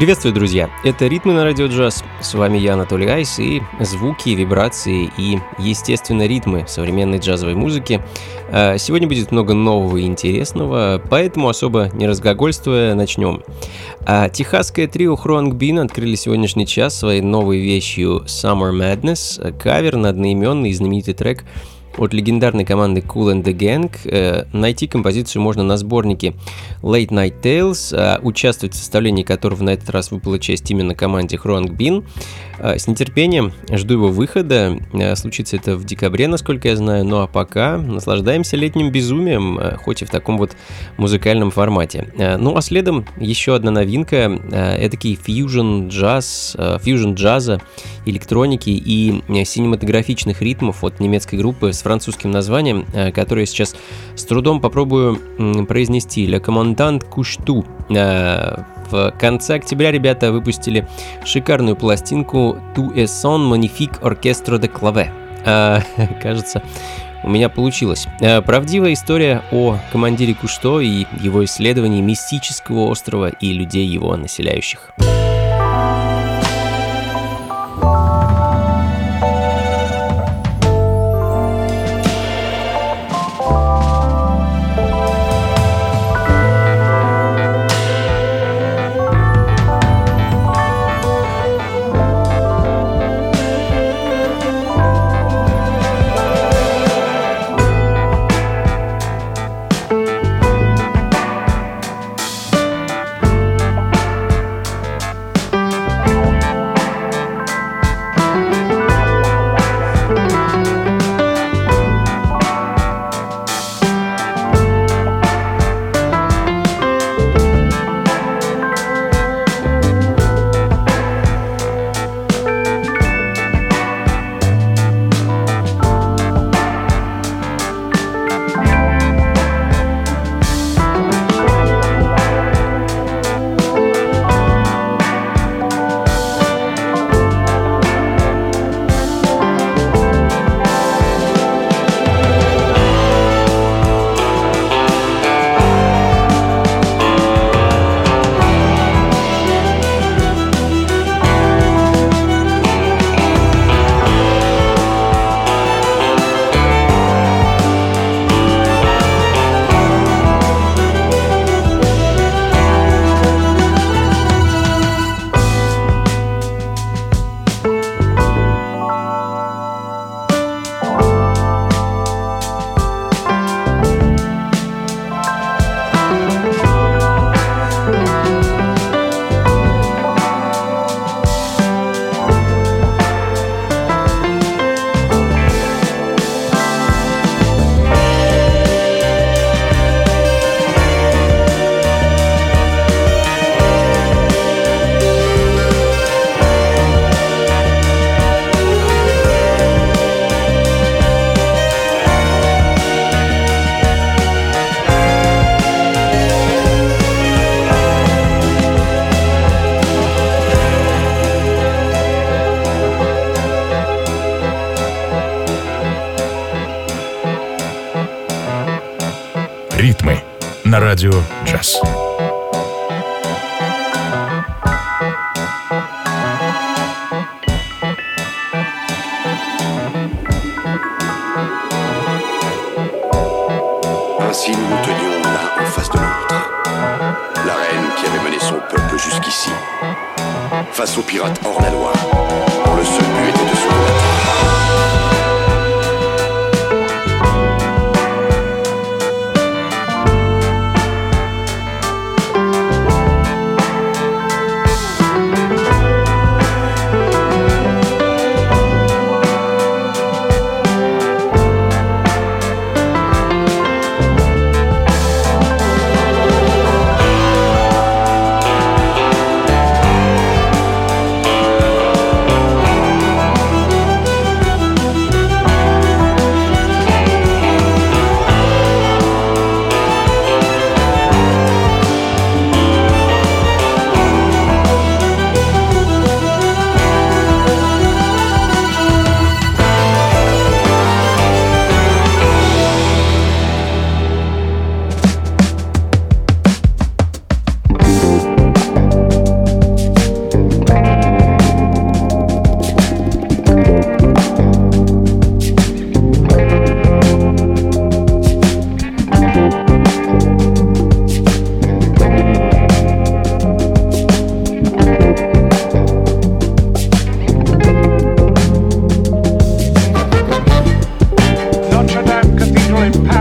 Приветствую, друзья! Это «Ритмы на радио джаз». С вами я, Анатолий Айс, и звуки, вибрации и, естественно, ритмы современной джазовой музыки. А, сегодня будет много нового и интересного, поэтому особо не разгогольствуя, начнем. А, техасское трио Хронг Бин открыли сегодняшний час своей новой вещью Summer Madness, кавер на одноименный знаменитый трек – от легендарной команды Cool and the Gang. Э, найти композицию можно на сборнике Late Night Tales, э, участвовать в составлении которого на этот раз выпала честь именно команде Хронг Бин. Э, с нетерпением жду его выхода. Случится это в декабре, насколько я знаю. Ну а пока наслаждаемся летним безумием, хоть и в таком вот музыкальном формате. Ну а следом еще одна новинка. Эдакий фьюжн джаз, фьюжн джаза, электроники и синематографичных ритмов от немецкой группы с французским названием, э, которое сейчас с трудом попробую произнести. «Le Commandant Couche-Tout». В конце октября ребята выпустили шикарную пластинку «Tu es son magnifique orchestre de clave». Э, кажется, у меня получилось. Правдивая история о командире Кушто и его исследовании мистического острова и людей его населяющих. на радио «Джаз». Ainsi nous nous tenions l'un en face de l'autre. La reine qui avait mené son peuple jusqu'ici, face aux pirates hors la loi. empire.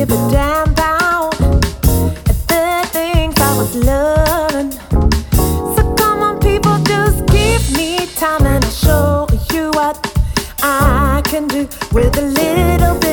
give a damn the things I was loving. So come on, people, just give me time and I'll show you what I can do with a little bit.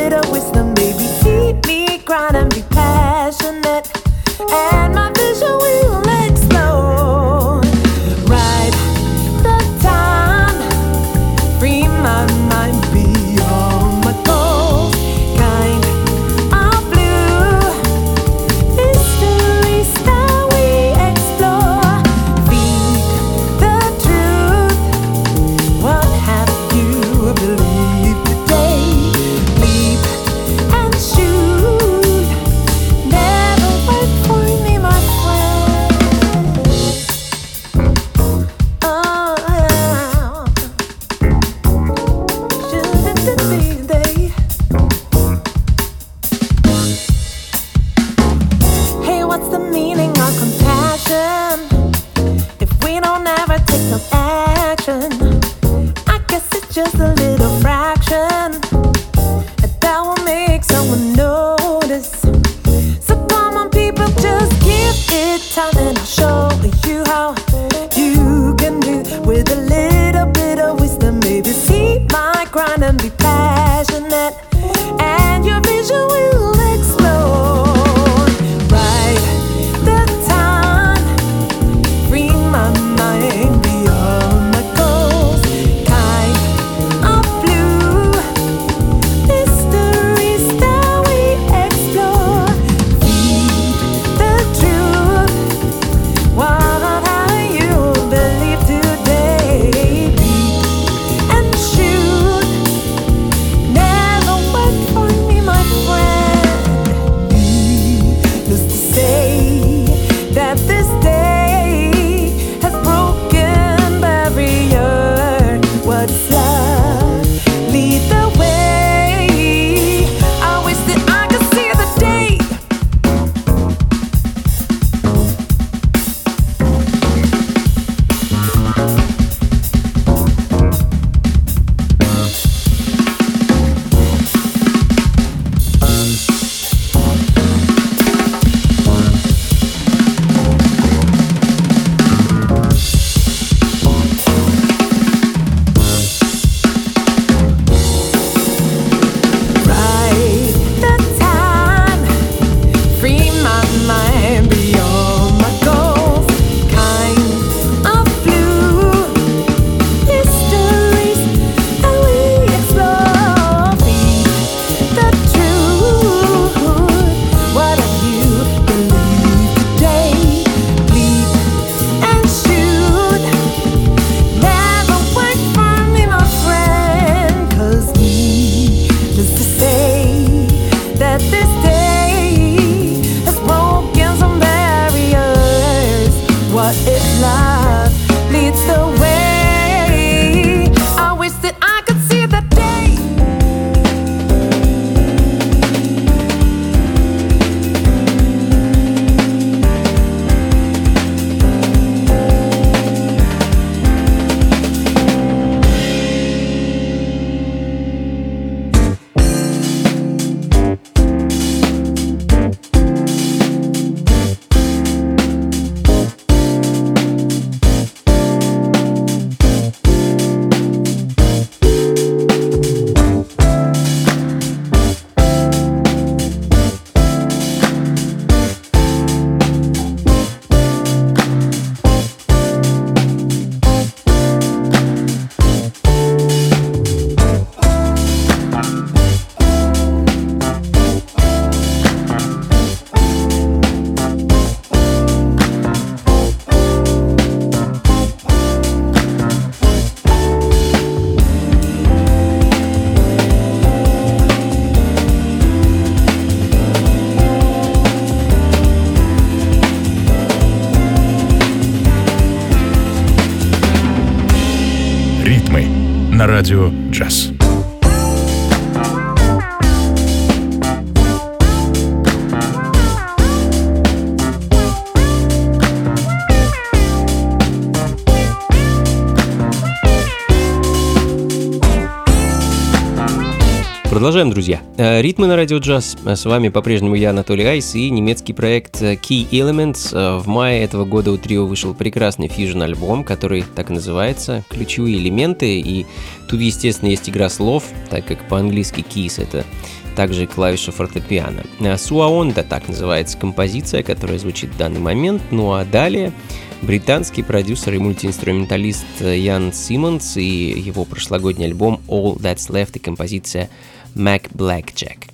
Продолжаем, друзья. Э, Ритмы на радио джаз. С вами по-прежнему я, Анатолий Айс, и немецкий проект э, Key Elements. Э, В мае этого года у трио вышел прекрасный фьюжн-альбом, который так и называется «Ключевые элементы». И тут, естественно, есть игра слов, так как по-английски keys — это также клавиша фортепиано. Суаонда так называется композиция, которая звучит в данный момент. Ну а далее британский продюсер и мультиинструменталист Ян Симмонс и его прошлогодний альбом All That's Left и композиция Mac Blackjack.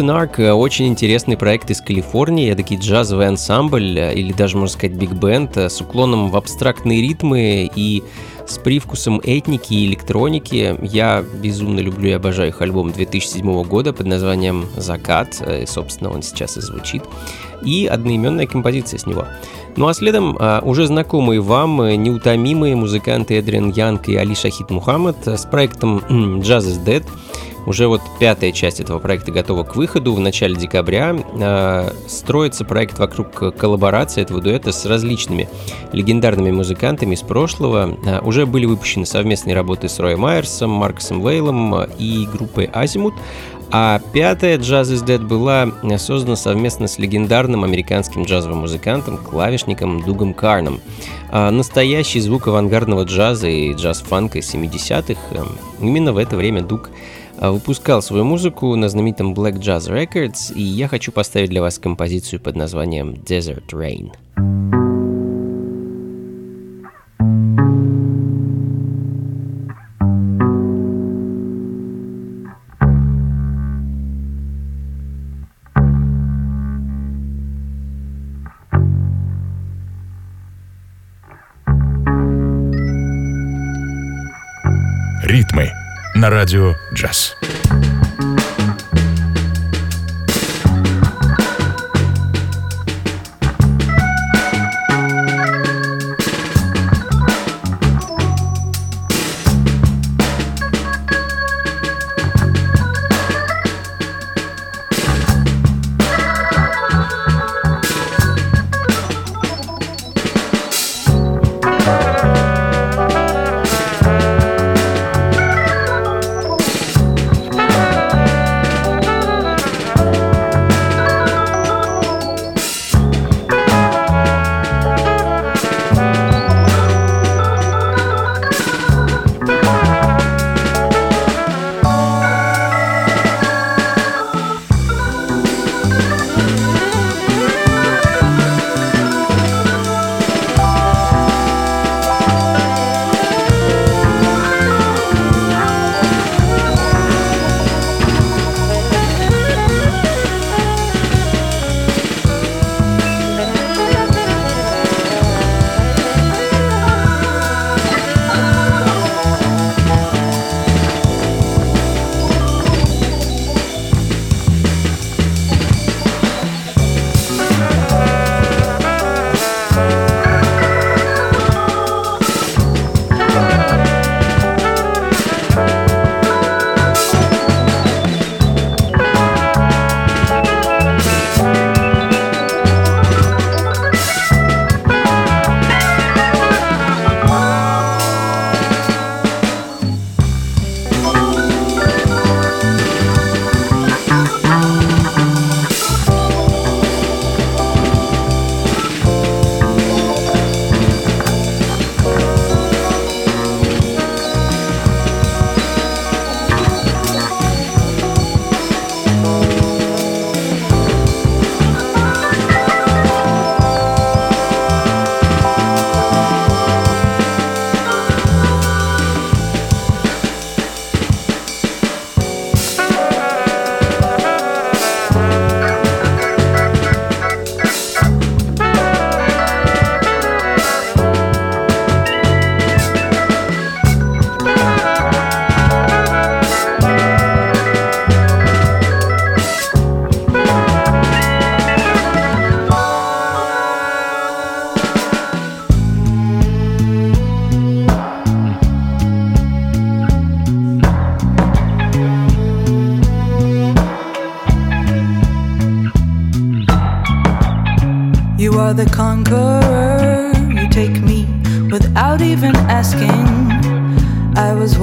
Built in Arc э, очень интересный проект из Калифорнии, эдакий джазовый ансамбль, э, или даже, можно сказать, биг-бенд, э, с уклоном в абстрактные ритмы и с привкусом этники и электроники. Я безумно люблю и обожаю их альбом 2007 года под названием «Закат», э, собственно, он сейчас и звучит, и одноименная композиция с него. Ну а следом уже знакомые вам неутомимые музыканты Эдриан Янг и Али Шахид Мухаммад с проектом «Jazz is Dead», Уже вот пятая часть этого проекта готова к выходу. В начале декабря э, строится проект вокруг коллаборации этого дуэта с различными легендарными музыкантами из прошлого. Э, уже были выпущены совместные работы с Роем Майерсом, Маркосом Вейлом и группой Азимут. А пятая «Jazz is Dead» была создана совместно с легендарным американским джазовым музыкантом, клавишником Дугом Карном. А настоящий звук авангардного джаза и джаз-фанка 70-х. Э, именно в это время Дуг выпускал свою музыку на знаменитом Black Jazz Records, и я хочу поставить для вас композицию под названием Desert Rain. Ритмы на радио «Джаз».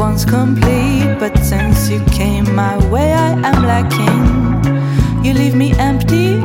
Once complete. But since you came my way, I am lacking. You leave me empty.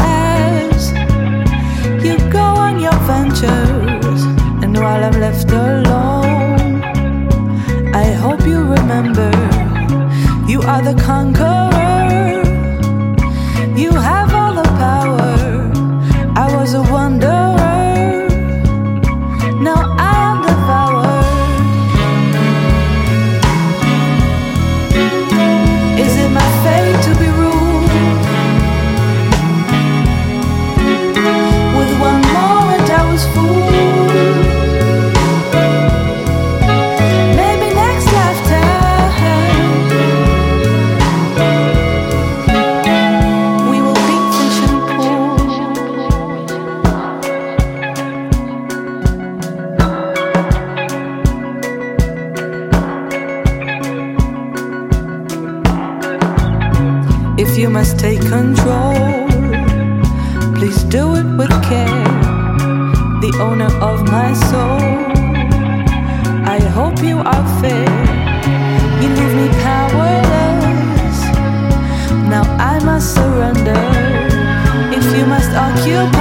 you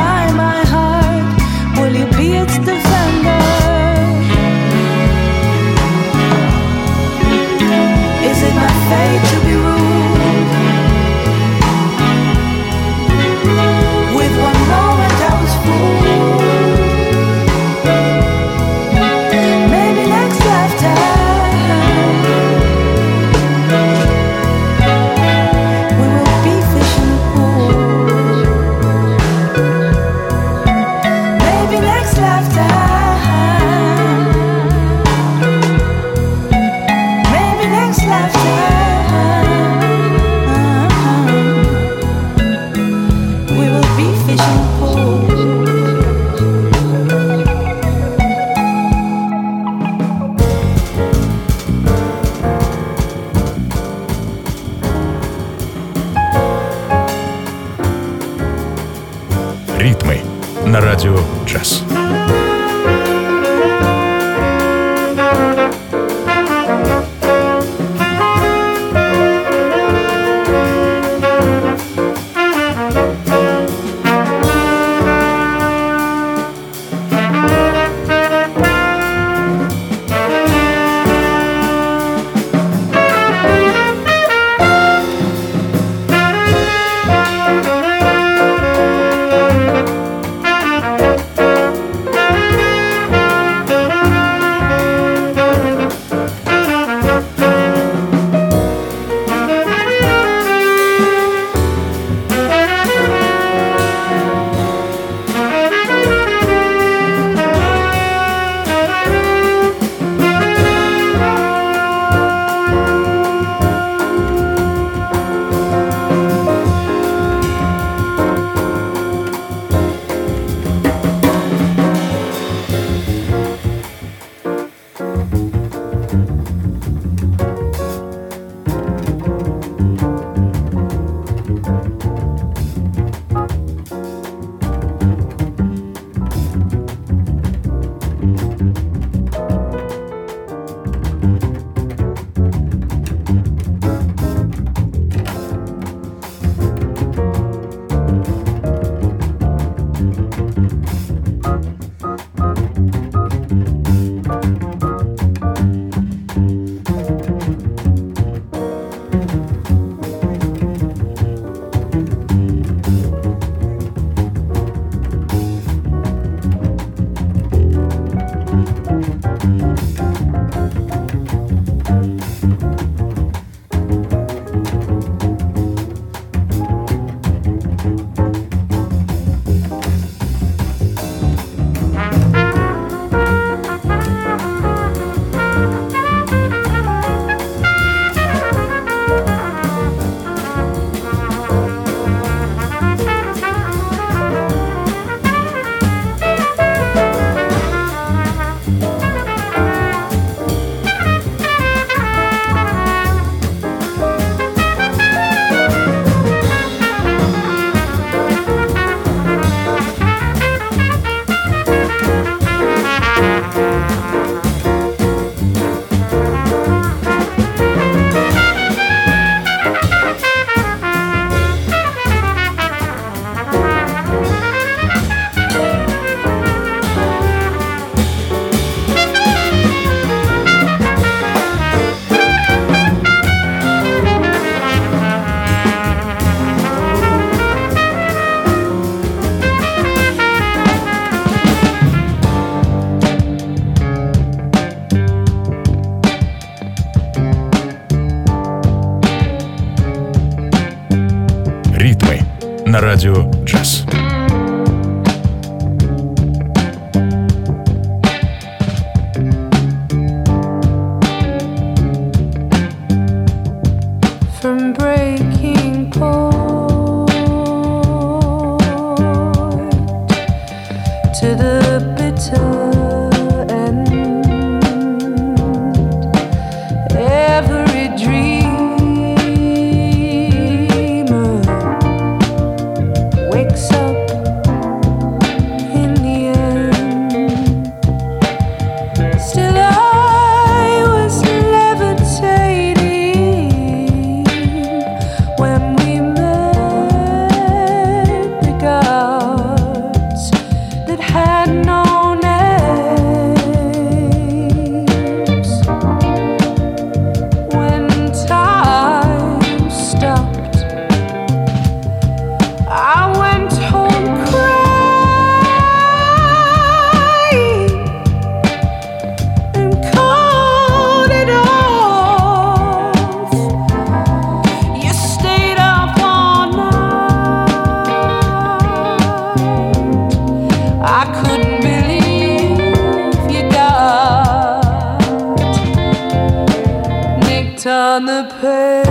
On the page.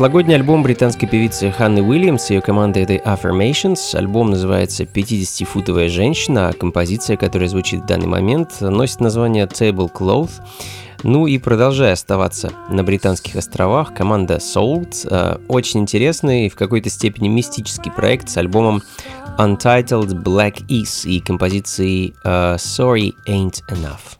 Прошлогодний альбом британской певицы Ханны Уильямс и ее команды этой Affirmations. Альбом называется «50-футовая женщина», а композиция, которая звучит в данный момент, носит название «Tablecloth». Ну и продолжая оставаться на британских островах, команда Salt э, очень интересный и в какой-то степени мистический проект с альбомом Untitled Black Is и композицией э, Sorry Ain't Enough.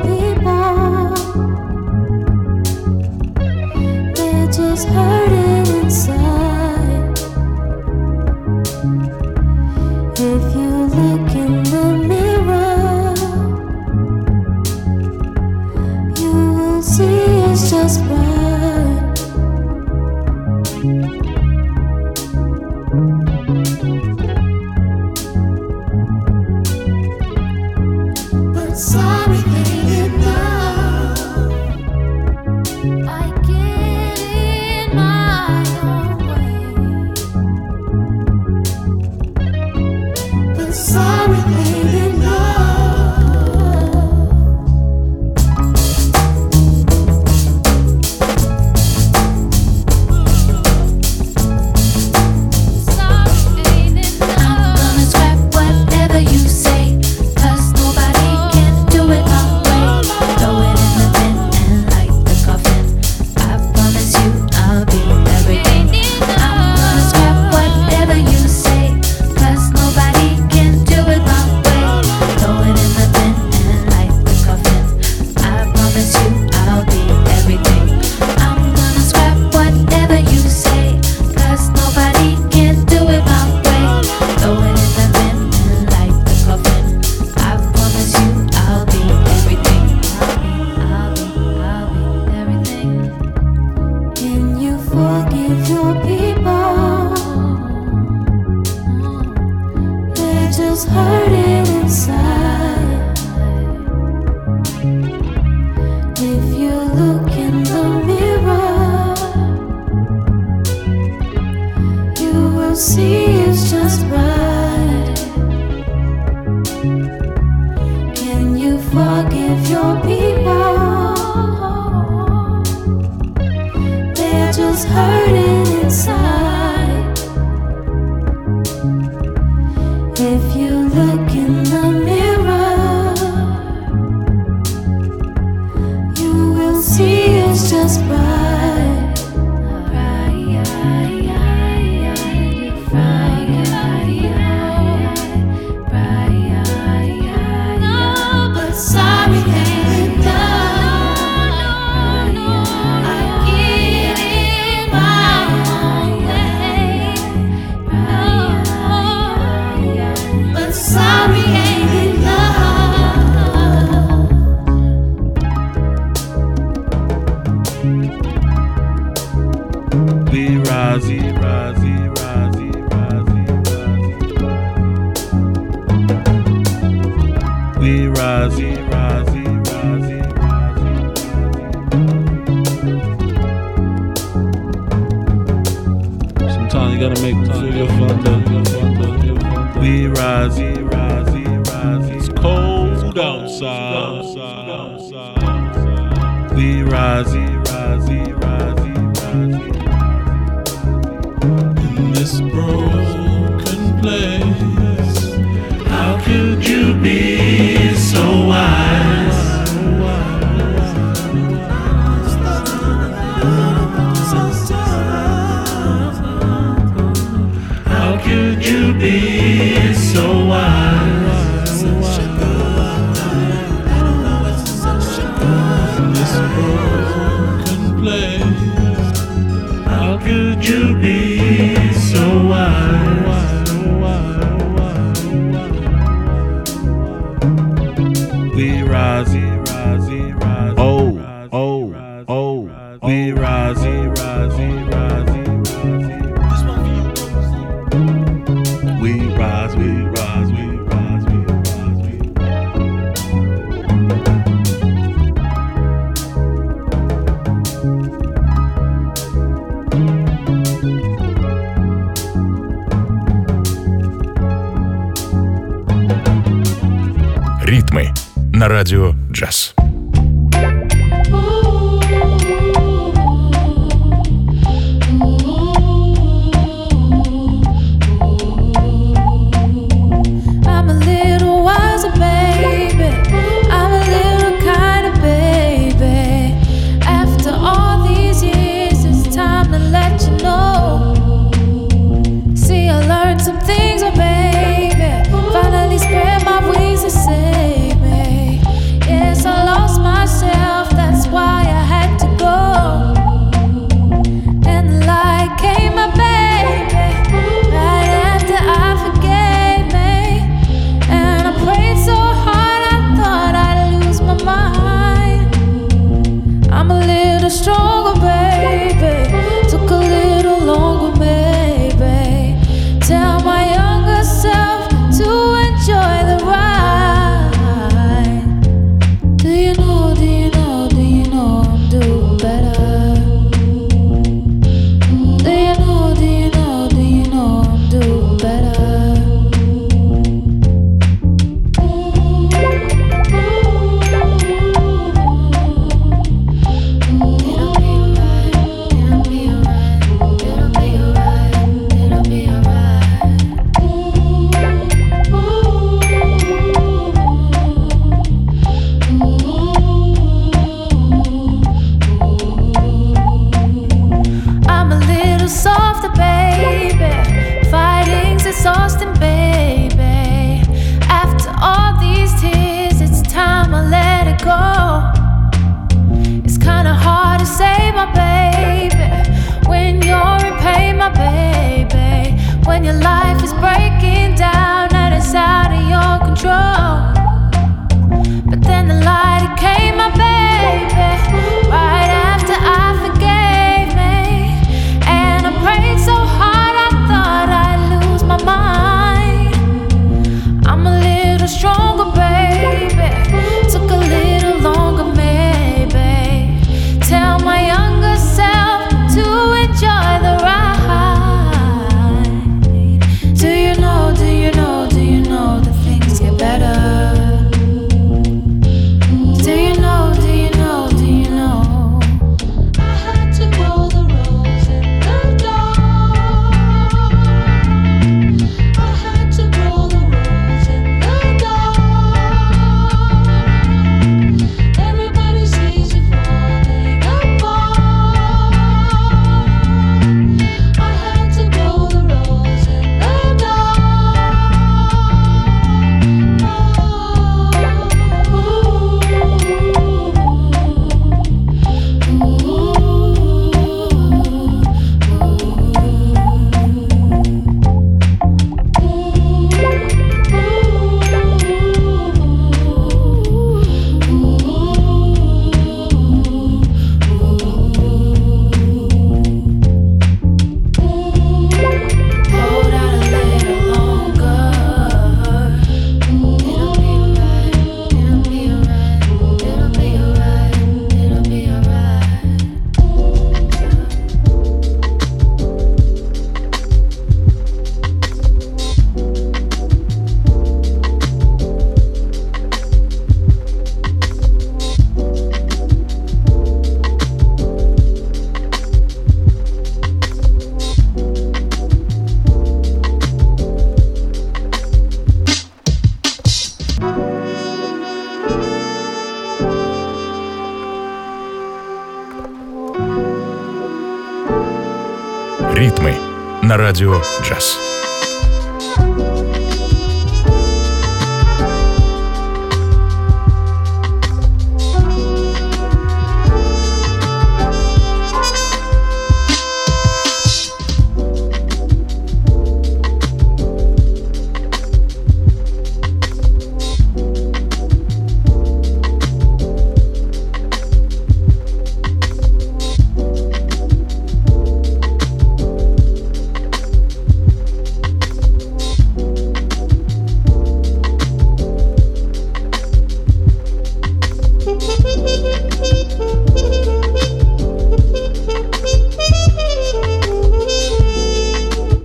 на радио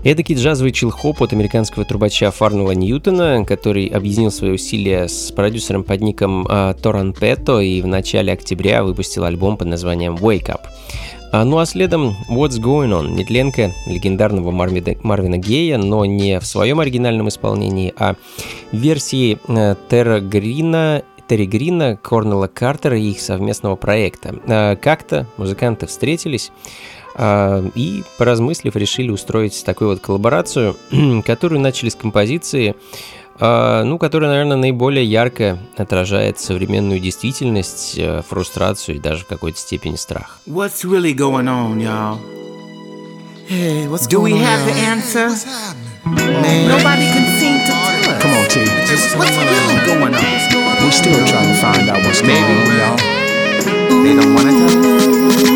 Эдакий джазовый чилхоп от американского трубача Фарнелла Ньютона, который объединил свои усилия с продюсером под ником э, Торан Петто и в начале октября выпустил альбом под названием Wake Up. А, ну а следом What's Going On, нетленка легендарного Марвина, Марвина Гея, но не в своем оригинальном исполнении, а в версии э, Терра Грина Терри Грина, Корнела Картера и их совместного проекта. А, Как-то музыканты встретились, а, и, поразмыслив, решили устроить такую вот коллаборацию, которую начали с композиции, а, ну, которая, наверное, наиболее ярко отражает современную действительность, э, фрустрацию и даже в какой-то степени страх. What's really going on, y'all? Hey, what's Do we going on? have the answer? Man. Nobody can seem to tell us. Come on, T. Just What's really going on? we still trying to find out what's going on, y'all. They don't want to tell us.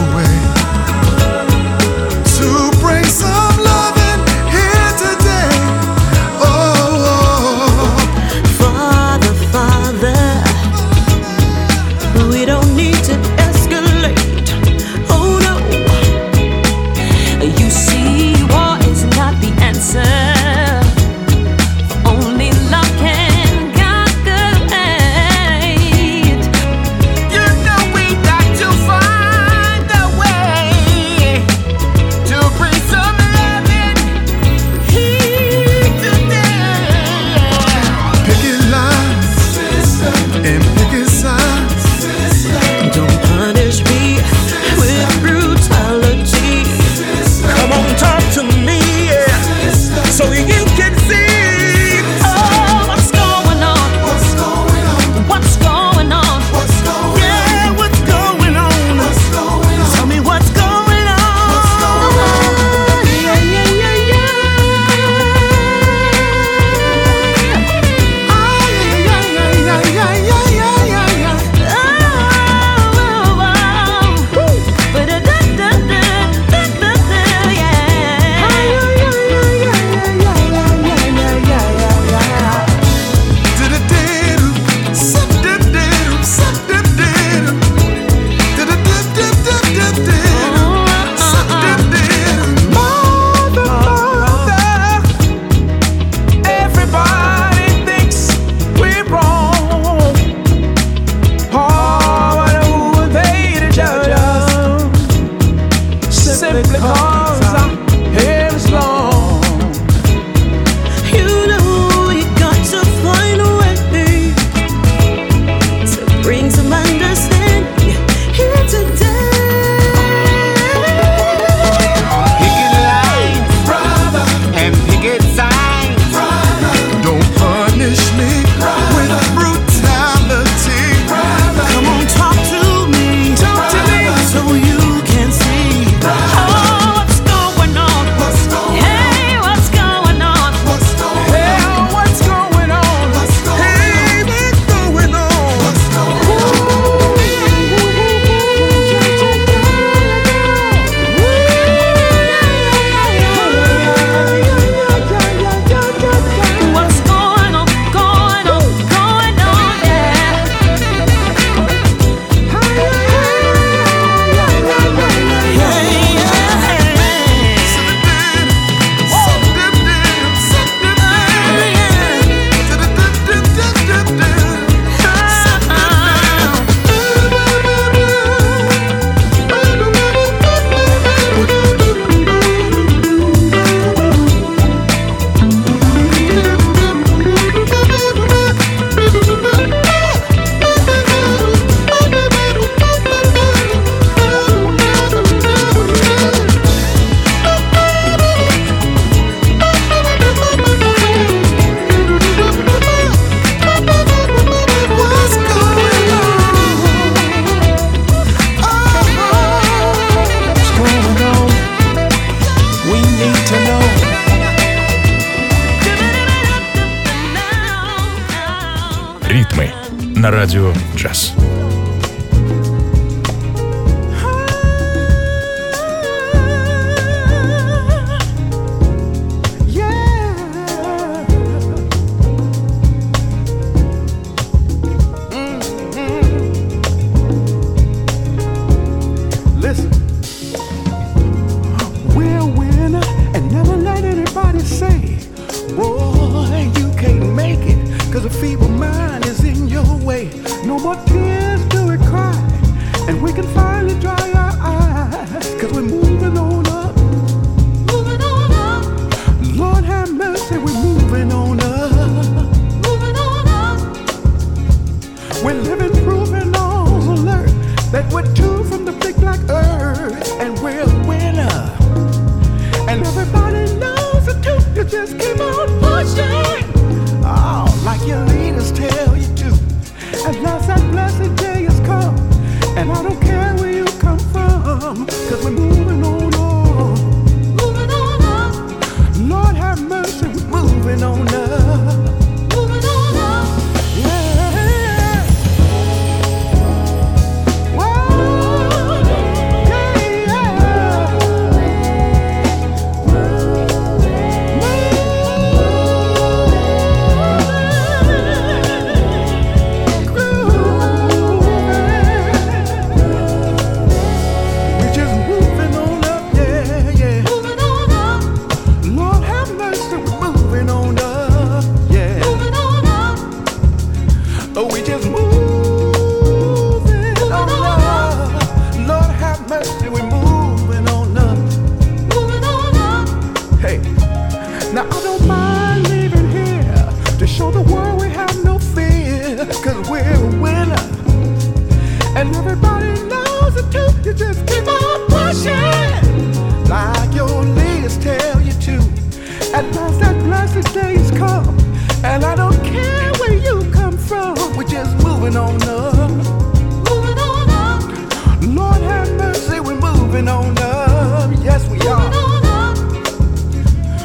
moving on up. Yes, we are.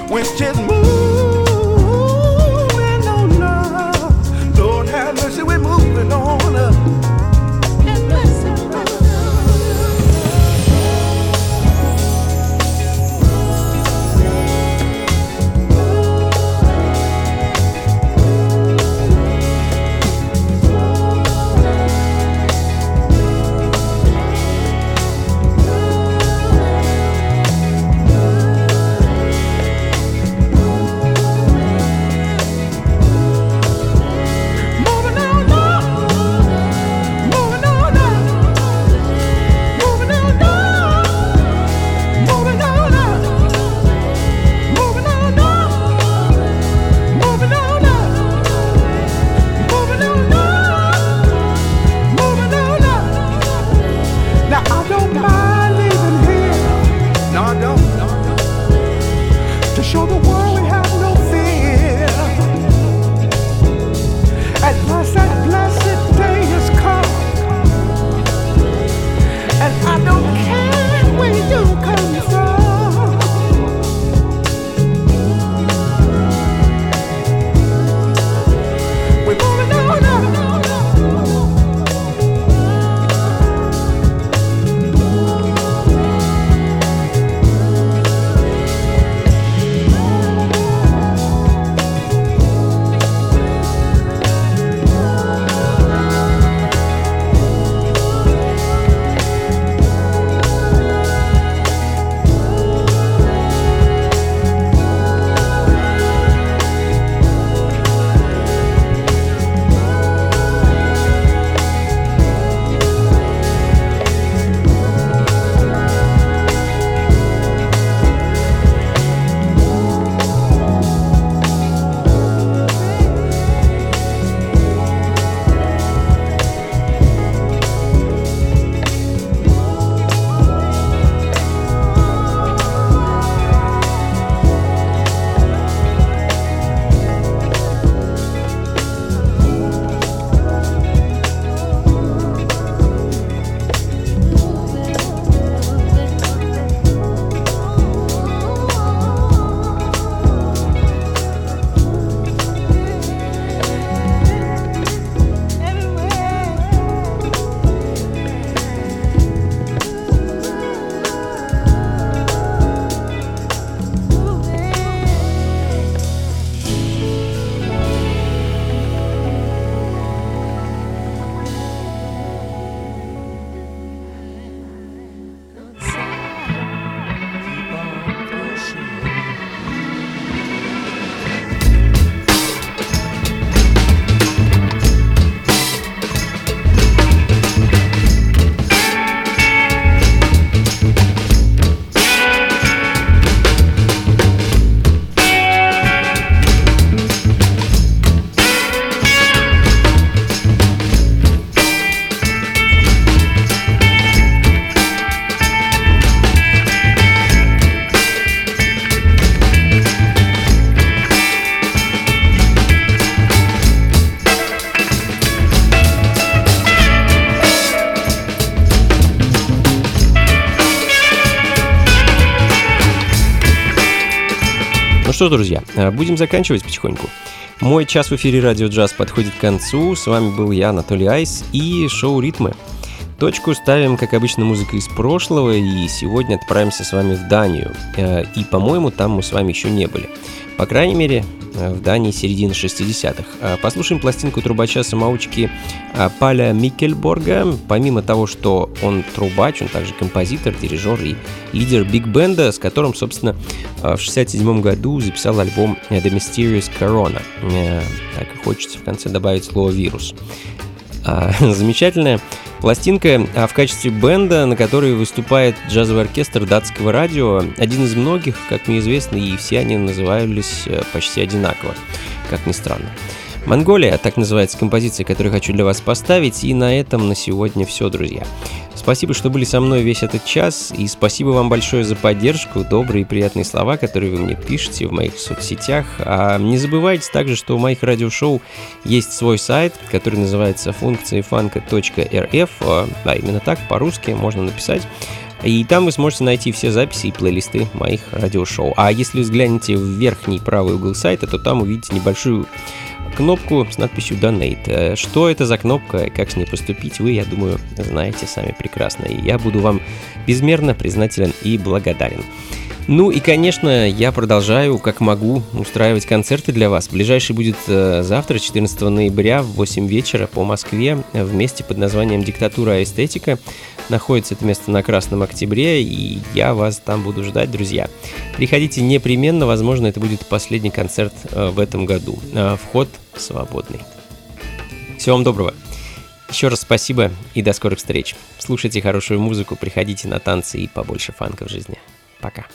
We're just что, друзья, э, будем заканчивать потихоньку. Мой час в эфире Радио Джаз подходит к концу. С вами был я, Анатолий Айс, и шоу «Ритмы». Точку ставим, как обычно, музыка из прошлого, и сегодня отправимся с вами в Данию. Э, И, по-моему, там мы с вами еще не были. По крайней мере, э, в Дании середины 60-х. Э, Послушаем пластинку трубача-самоучки э, Паля Микельборга. Помимо того, что он трубач, он также композитор, дирижер и лидер биг-бенда, с которым, собственно, в 67 году записал альбом The Mysterious Corona. Так и хочется в конце добавить слово «вирус». А, замечательная пластинка а в качестве бенда, на которой выступает джазовый оркестр датского радио, один из многих, как мне известно, и все они назывались э, почти одинаково, как ни странно. Монголия, так называется композиция, которую хочу для вас поставить, и на этом на сегодня все, друзья. Спасибо, что были со мной весь этот час, и спасибо вам большое за поддержку, добрые и приятные слова, которые вы мне пишете в моих соцсетях. А не забывайте также, что у моих радиошоу есть свой сайт, который называется функциифанка.рф, а именно так, по-русски можно написать. И там вы сможете найти все записи и плейлисты моих радиошоу. А если взглянете в верхний правый угол сайта, то там увидите небольшую кнопку с надписью Donate. Э, Что это за кнопка как с ней поступить, вы, я думаю, знаете сами прекрасно. И я буду вам безмерно признателен и благодарен. Ну и, конечно, я продолжаю, как могу, устраивать концерты для вас. Ближайший будет э, завтра, 14 ноября в 8 вечера по Москве э, в месте под названием «Диктатура эстетика». Находится это место на Красном Октябре, и я вас там буду ждать, друзья. Приходите непременно, возможно, это будет последний концерт э, в этом году. Э, Вход свободный. Всего вам доброго. Еще раз спасибо и до скорых встреч. Слушайте хорошую музыку, приходите на танцы и побольше фанка в жизни. Пока.